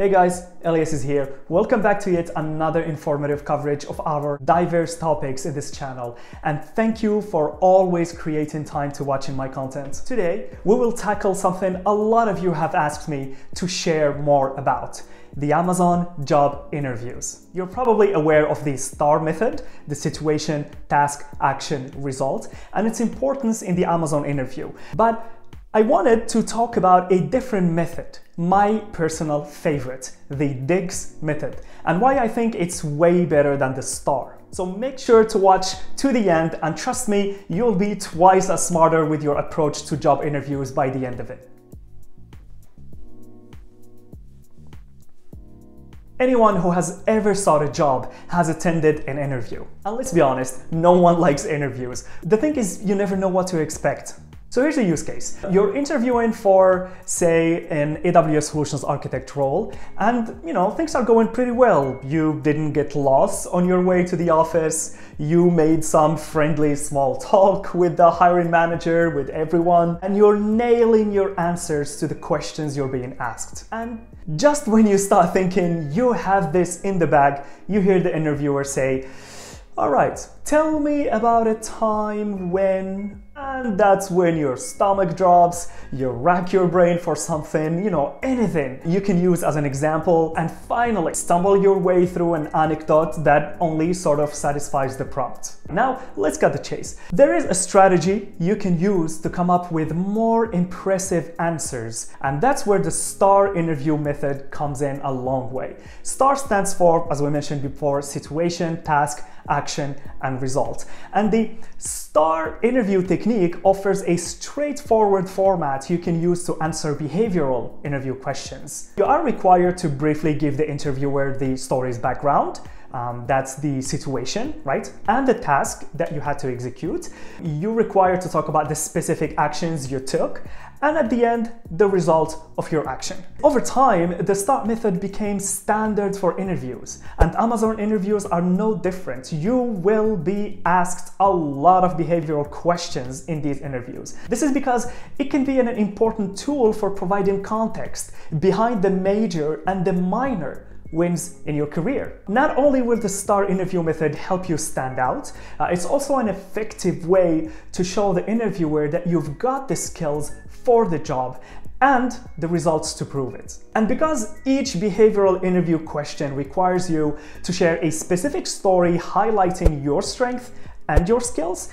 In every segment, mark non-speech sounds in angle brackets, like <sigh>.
Hey guys, Ilyas is here. Welcome back to yet another informative coverage of our diverse topics in this channel. And thank you for always creating time to watching my content. Today, we will tackle something a lot of you have asked me to share more about the Amazon job interviews. You're probably aware of the STAR method, the situation, task, action, result, and its importance in the Amazon interview. But I wanted to talk about a different method, my personal favorite, the DIGS method, and why I think it's way better than the STAR. So make sure to watch to the end and trust me, you'll be twice as smarter with your approach to job interviews by the end of it. Anyone who has ever sought a job has attended an interview. And let's be honest, no one <laughs> likes interviews. The thing is, you never know what to expect. So here's a use case. You're interviewing for, say, an AWS Solutions Architect role, and you know, things are going pretty well. You didn't get lost on your way to the office, you made some friendly small talk with the hiring manager, with everyone, and you're nailing your answers to the questions you're being asked. And just when you start thinking you have this in the bag, you hear the interviewer say, all right, tell me about a time when and that's when your stomach drops, you rack your brain for something, you know, anything you can use as an example, and finally stumble your way through an anecdote that only sort of satisfies the prompt. Now, let's cut the chase. There is a strategy you can use to come up with more impressive answers, and that's where the STAR interview method comes in a long way. STAR stands for, as we mentioned before, situation, task, action, and result. And the STAR interview technique offers a straightforward format you can use to answer behavioral interview questions. You are required to briefly give the interviewer the story's background, um, that's the situation, right? And the task that you had to execute. You require to talk about the specific actions you took, and at the end, the result of your action. Over time, the STAR method became standard for interviews, and Amazon interviews are no different. You will be asked a lot of behavioral questions in these interviews. This is because it can be an important tool for providing context behind the major and the minor wins in your career. Not only will the STAR interview method help you stand out, uh, it's also an effective way to show the interviewer that you've got the skills for the job and the results to prove it. And because each behavioral interview question requires you to share a specific story highlighting your strength and your skills,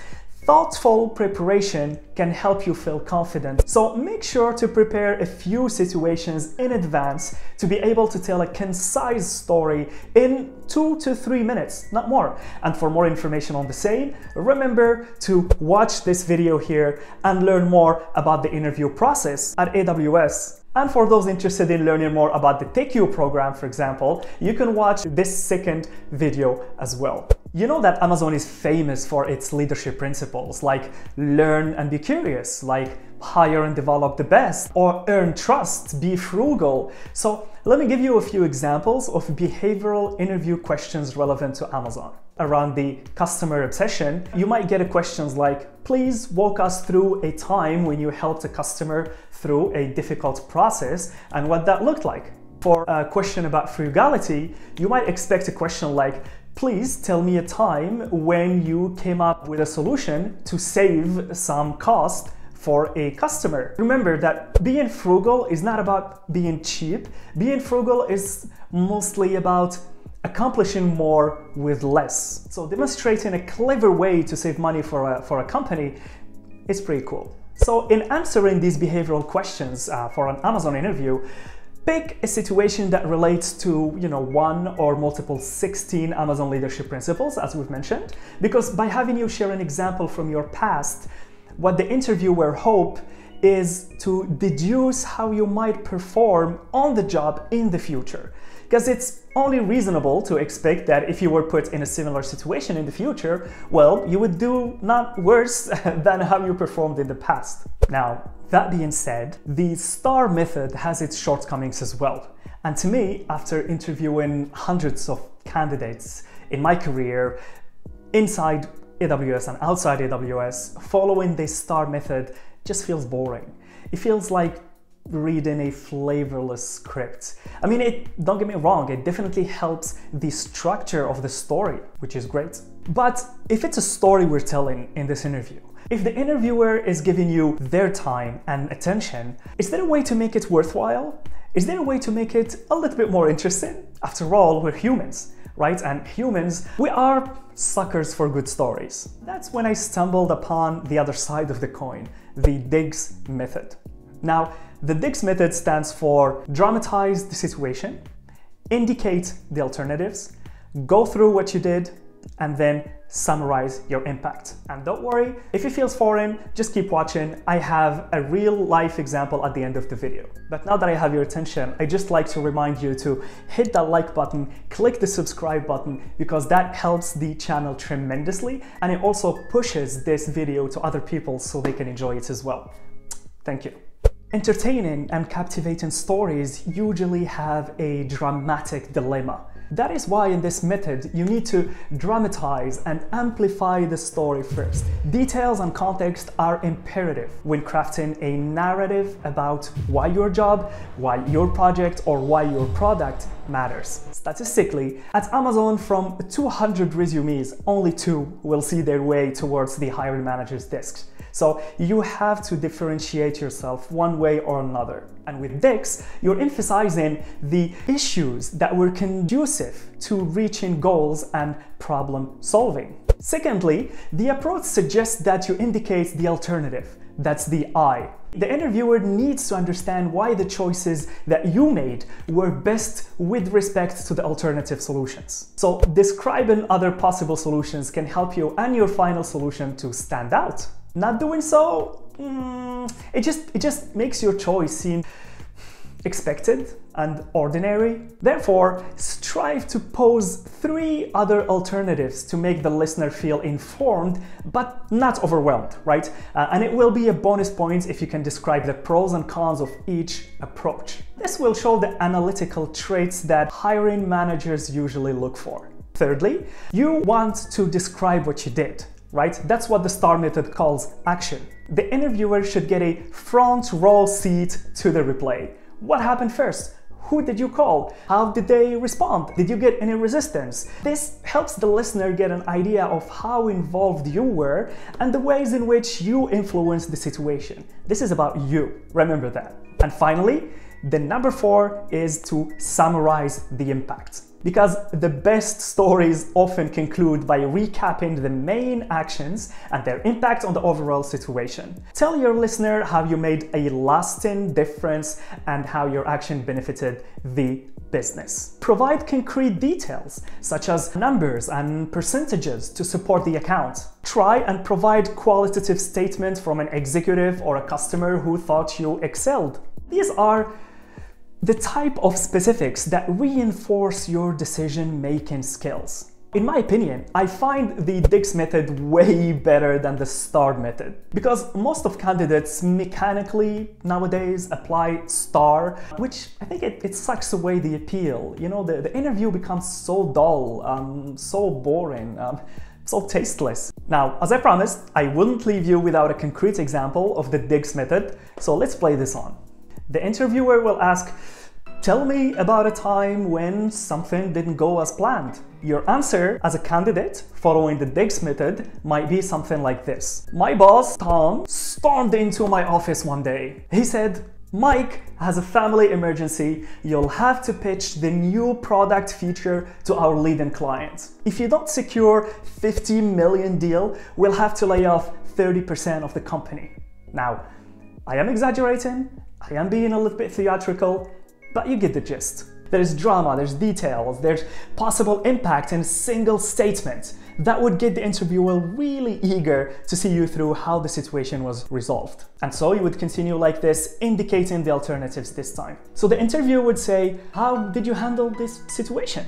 Thoughtful preparation can help you feel confident. So make sure to prepare a few situations in advance to be able to tell a concise story in two to three minutes, not more. And for more information on the same, remember to watch this video here and learn more about the interview process at AWS. And for those interested in learning more about the TechU program, for example, you can watch this second video as well. You know that Amazon is famous for its leadership principles, like learn and be curious, like hire and develop the best, or earn trust, be frugal. So let me give you a few examples of behavioral interview questions relevant to Amazon. Around the customer obsession, you might get questions like, please walk us through a time when you helped a customer through a difficult process and what that looked like. For a question about frugality, you might expect a question like, Please tell me a time when you came up with a solution to save some cost for a customer. Remember that being frugal is not about being cheap. Being frugal is mostly about accomplishing more with less. So demonstrating a clever way to save money for a, for a company is pretty cool. So in answering these behavioral questions uh, for an Amazon interview, Pick a situation that relates to, you know, one or multiple 16 Amazon leadership principles, as we've mentioned, because by having you share an example from your past, what the interviewer hope is to deduce how you might perform on the job in the future. Because it's only reasonable to expect that if you were put in a similar situation in the future, well, you would do not worse <laughs> than how you performed in the past. Now, that being said, the STAR method has its shortcomings as well. And to me, after interviewing hundreds of candidates in my career, inside AWS and outside AWS, following this STAR method just feels boring. It feels like reading a flavorless script. I mean, it, don't get me wrong, it definitely helps the structure of the story, which is great. But if it's a story we're telling in this interview, if the interviewer is giving you their time and attention, is there a way to make it worthwhile? Is there a way to make it a little bit more interesting? After all, we're humans, right? And humans, we are suckers for good stories. That's when I stumbled upon the other side of the coin, the DIGS method. Now, the DIGS method stands for dramatize the situation, indicate the alternatives, go through what you did, and then summarize your impact. And don't worry, if it feels foreign, just keep watching. I have a real life example at the end of the video. But now that I have your attention, I just like to remind you to hit that like button, click the subscribe button, because that helps the channel tremendously. And it also pushes this video to other people so they can enjoy it as well. Thank you. Entertaining and captivating stories usually have a dramatic dilemma. That is why in this method you need to dramatize and amplify the story first. Details and context are imperative when crafting a narrative about why your job, why your project, or why your product matters. Statistically, at Amazon from 200 resumes, only two will see their way towards the hiring manager's desk. So you have to differentiate yourself one way or another. And with DIGS, you're emphasizing the issues that were conducive to reaching goals and problem solving. Secondly, the approach suggests that you indicate the alternative. That's the I. The interviewer needs to understand why the choices that you made were best with respect to the alternative solutions. So describing other possible solutions can help you and your final solution to stand out. Not doing so, mm, it just it just makes your choice seem expected and ordinary. Therefore, strive to pose three other alternatives to make the listener feel informed but not overwhelmed, right? Uh, and it will be a bonus point if you can describe the pros and cons of each approach. This will show the analytical traits that hiring managers usually look for. Thirdly, you want to describe what you did right? That's what the STAR method calls action. The interviewer should get a front row seat to the replay. What happened first? Who did you call? How did they respond? Did you get any resistance? This helps the listener get an idea of how involved you were and the ways in which you influenced the situation. This is about you, remember that. And finally, the number four is to summarize the impact because the best stories often conclude by recapping the main actions and their impact on the overall situation. Tell your listener how you made a lasting difference and how your action benefited the business. Provide concrete details, such as numbers and percentages to support the account. Try and provide qualitative statements from an executive or a customer who thought you excelled. These are the type of specifics that reinforce your decision-making skills. In my opinion, I find the DIGS method way better than the STAR method because most of candidates mechanically nowadays apply STAR, which I think it, it sucks away the appeal. You know, the, the interview becomes so dull, um, so boring. Um, <laughs> so tasteless. Now, as I promised, I wouldn't leave you without a concrete example of the DIGS method, so let's play this on. The interviewer will ask, Tell me about a time when something didn't go as planned. Your answer as a candidate following the DIGS method might be something like this. My boss, Tom, stormed into my office one day. He said, Mike has a family emergency. You'll have to pitch the new product feature to our leading client. If you don't secure 50 million deal, we'll have to lay off 30% of the company. Now, I am exaggerating, I am being a little bit theatrical, but you get the gist. There's drama, there's details, there's possible impact in a single statement that would get the interviewer really eager to see you through how the situation was resolved. And so you would continue like this, indicating the alternatives this time. So the interviewer would say, how did you handle this situation?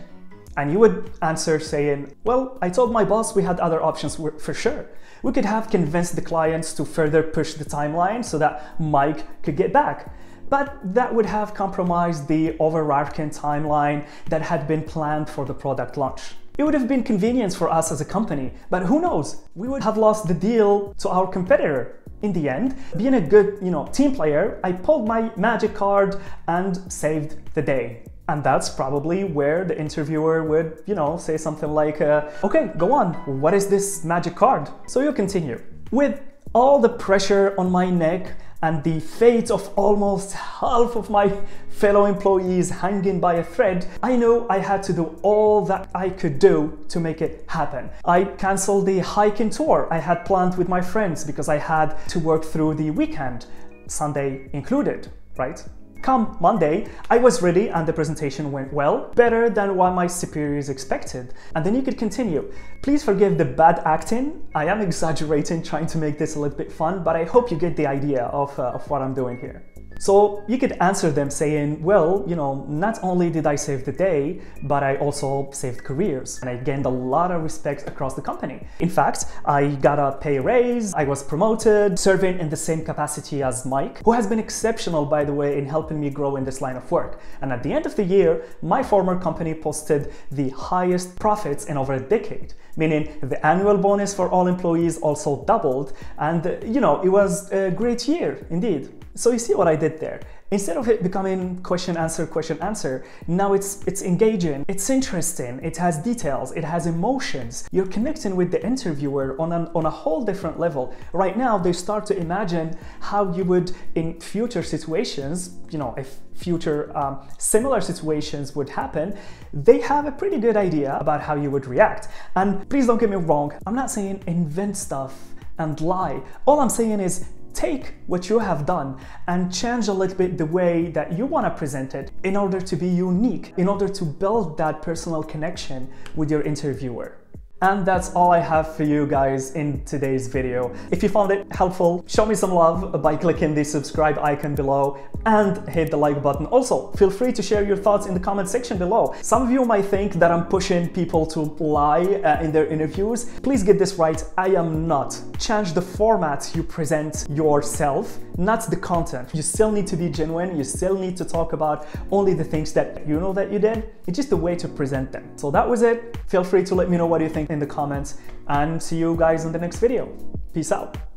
And you would answer saying, well, I told my boss we had other options for sure. We could have convinced the clients to further push the timeline so that Mike could get back. But that would have compromised the overarching timeline that had been planned for the product launch. It would have been convenience for us as a company, but who knows? We would have lost the deal to our competitor. in the end, being a good, you know, team player, I pulled my magic card and saved the day. And that's probably where the interviewer would, you know, say something like, uh, okay, go on, what is this magic card? So you continue. With all the pressure on my neck and the fate of almost half of my fellow employees hanging by a thread, I knew I had to do all that I could do to make it happen. I canceled the hiking tour I had planned with my friends because I had to work through the weekend, Sunday included, right? Come Monday, I was ready and the presentation went well, better than what my superiors expected. And then you could continue. Please forgive the bad acting. I am exaggerating trying to make this a little bit fun, but I hope you get the idea of, uh, of what I'm doing here. So you could answer them saying, well, you know, not only did I save the day, but I also saved careers and I gained a lot of respect across the company. In fact, I got a pay raise, I was promoted, serving in the same capacity as Mike, who has been exceptional, by the way, in helping me grow in this line of work. And at the end of the year, my former company posted the highest profits in over a decade meaning the annual bonus for all employees also doubled and you know it was a great year indeed so you see what I did there. Instead of it becoming question answer question answer, now it's it's engaging, it's interesting, it has details, it has emotions. You're connecting with the interviewer on an, on a whole different level. Right now they start to imagine how you would in future situations, you know, if future um, similar situations would happen, they have a pretty good idea about how you would react. And please don't get me wrong, I'm not saying invent stuff and lie. All I'm saying is take what you have done and change a little bit the way that you want to present it in order to be unique, in order to build that personal connection with your interviewer. And that's all I have for you guys in today's video. If you found it helpful, show me some love by clicking the subscribe icon below and hit the like button. Also, feel free to share your thoughts in the comment section below. Some of you might think that I'm pushing people to lie uh, in their interviews. Please get this right, I am not. Change the format you present yourself, not the content. You still need to be genuine, you still need to talk about only the things that you know that you did. It's just a way to present them. So that was it. Feel free to let me know what you think in the comments and see you guys in the next video. Peace out.